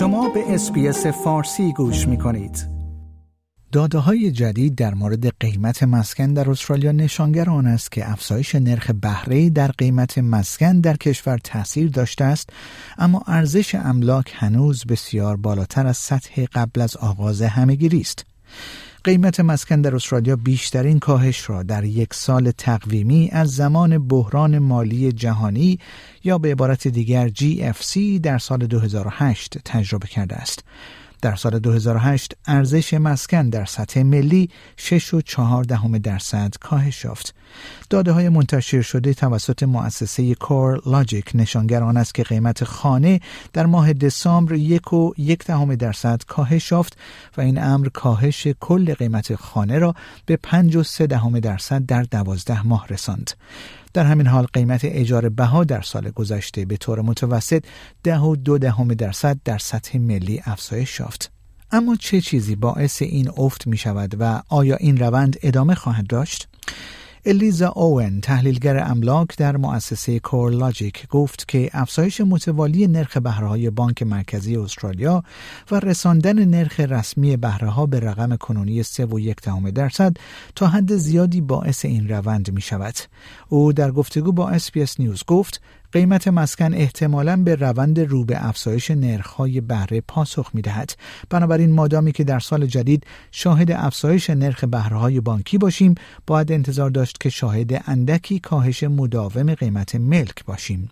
شما به اسپیس فارسی گوش می کنید. داده های جدید در مورد قیمت مسکن در استرالیا نشانگر آن است که افزایش نرخ بهره در قیمت مسکن در کشور تاثیر داشته است اما ارزش املاک هنوز بسیار بالاتر از سطح قبل از آغاز همهگیری است قیمت مسکن در استرالیا بیشترین کاهش را در یک سال تقویمی از زمان بحران مالی جهانی یا به عبارت دیگر GFC در سال 2008 تجربه کرده است. در سال 2008 ارزش مسکن در سطح ملی 6 و 4 دهم درصد کاهش یافت. داده های منتشر شده توسط مؤسسه کور لاجیک نشانگر آن است که قیمت خانه در ماه دسامبر یک و یک دهم درصد کاهش یافت و این امر کاهش کل قیمت خانه را به 5 و 3 دهم درصد در 12 ماه رساند. در همین حال قیمت اجاره بها در سال گذشته به طور متوسط ده و دو دهم درصد در سطح ملی افزایش یافت. اما چه چیزی باعث این افت می شود و آیا این روند ادامه خواهد داشت؟ الیزا اوون تحلیلگر املاک در مؤسسه کورلاجیک گفت که افزایش متوالی نرخ بهرههای بانک مرکزی استرالیا و رساندن نرخ رسمی بهرهها به رقم کنونی 3 و یک درصد تا حد زیادی باعث این روند می شود. او در گفتگو با SBS News گفت قیمت مسکن احتمالا به روند رو به افزایش نرخهای بهره پاسخ می دهد. بنابراین مادامی که در سال جدید شاهد افزایش نرخ بهرههای بانکی باشیم باید انتظار داشت که شاهد اندکی کاهش مداوم قیمت ملک باشیم.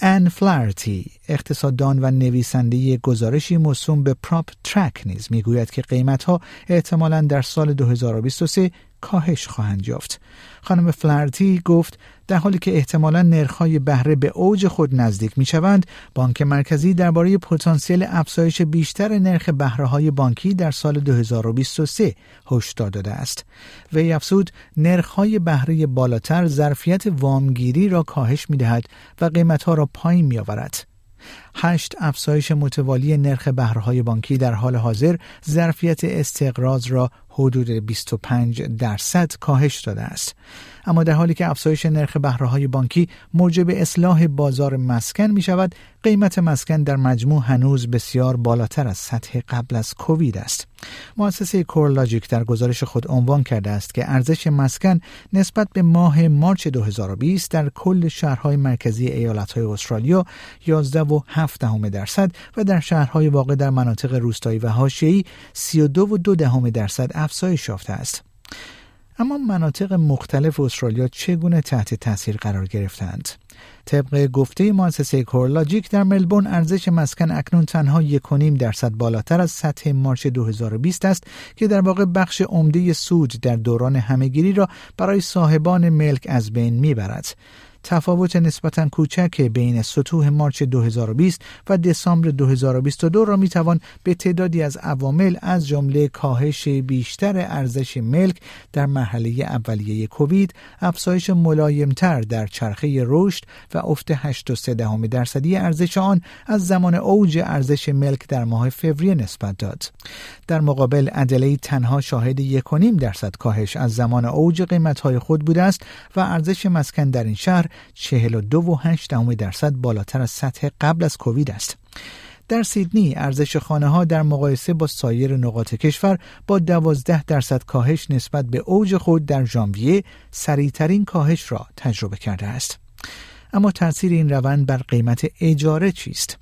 Anne Flaherty اقتصاددان و نویسنده گزارشی موسوم به PropTrack نیز می‌گوید که قیمتها احتمالا در سال 2023 کاهش خواهند یافت. خانم فلرتی گفت در حالی که احتمالا نرخ‌های بهره به اوج خود نزدیک می‌شوند، بانک مرکزی درباره پتانسیل افزایش بیشتر نرخ بهره‌های بانکی در سال 2023 هشدار داده است. وی افزود نرخ‌های بهره بالاتر ظرفیت وامگیری را کاهش می‌دهد و قیمت‌ها را پایین می‌آورد. هشت افزایش متوالی نرخ بهرهای بانکی در حال حاضر ظرفیت استقراض را حدود 25 درصد کاهش داده است. اما در حالی که افزایش نرخ بهرههای بانکی موجب اصلاح بازار مسکن می شود قیمت مسکن در مجموع هنوز بسیار بالاتر از سطح قبل از کووید است. مؤسسه کورلاجیک در گزارش خود عنوان کرده است که ارزش مسکن نسبت به ماه مارچ 2020 در کل شهرهای مرکزی ایالتهای استرالیا 11 و 7 دهم درصد و در شهرهای واقع در مناطق روستایی و حاشیه‌ای 32 و 2 دهم درصد افزایش یافته است. اما مناطق مختلف استرالیا چگونه تحت تاثیر قرار گرفتند؟ طبق گفته مؤسسه کورلاجیک در ملبورن ارزش مسکن اکنون تنها یک درصد بالاتر از سطح مارچ 2020 است که در واقع بخش عمده سود در دوران همهگیری را برای صاحبان ملک از بین می‌برد. تفاوت نسبتا کوچک بین سطوح مارچ 2020 و دسامبر 2022 را می‌توان به تعدادی از عوامل از جمله کاهش بیشتر ارزش ملک در مرحله اولیه کووید، افزایش ملایمتر در چرخه رشد و افت 8.3 درصدی ارزش آن از زمان اوج ارزش ملک در ماه فوریه نسبت داد. در مقابل ادله تنها شاهد 1.5 درصد کاهش از زمان اوج قیمت‌های خود بوده است و ارزش مسکن در این شهر 42.8 درصد بالاتر از سطح قبل از کووید است. در سیدنی ارزش خانه ها در مقایسه با سایر نقاط کشور با 12 درصد کاهش نسبت به اوج خود در ژانویه سریعترین کاهش را تجربه کرده است. اما تاثیر این روند بر قیمت اجاره چیست؟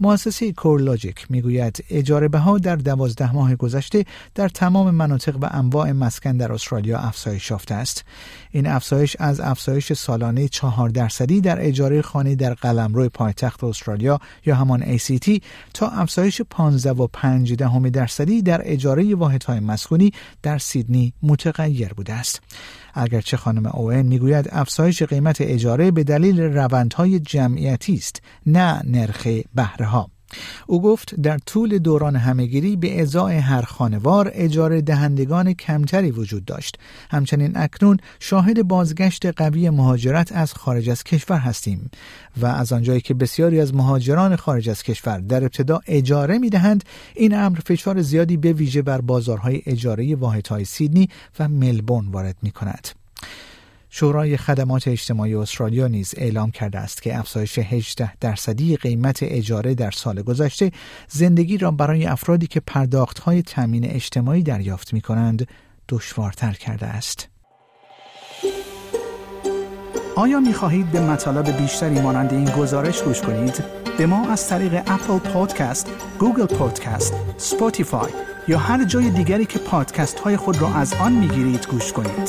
مؤسسه کورلاجیک می‌گوید اجاره بها در دوازده ماه گذشته در تمام مناطق و انواع مسکن در استرالیا افزایش یافته است. این افزایش از افزایش سالانه چهار درصدی در اجاره خانه در قلمرو پایتخت استرالیا یا همان ACT تا افزایش 15 و 5 دهم درصدی در اجاره واحدهای مسکونی در سیدنی متغیر بوده است. اگرچه خانم اوین می‌گوید افزایش قیمت اجاره به دلیل روندهای جمعیتی است نه نرخ بهره ها او گفت در طول دوران همهگیری به ازای هر خانوار اجاره دهندگان کمتری وجود داشت. همچنین اکنون شاهد بازگشت قوی مهاجرت از خارج از کشور هستیم و از آنجایی که بسیاری از مهاجران خارج از کشور در ابتدا اجاره می دهند این امر فشار زیادی به ویژه بر بازارهای اجاره واحدهای سیدنی و ملبورن وارد می کند شورای خدمات اجتماعی استرالیا نیز اعلام کرده است که افزایش 18 درصدی قیمت اجاره در سال گذشته زندگی را برای افرادی که پرداختهای تامین اجتماعی دریافت می کنند دشوارتر کرده است. آیا می خواهید به مطالب بیشتری مانند این گزارش گوش کنید؟ به ما از طریق Apple Podcast، Google Podcast، Spotify یا هر جای دیگری که پادکست های خود را از آن می گیرید گوش کنید.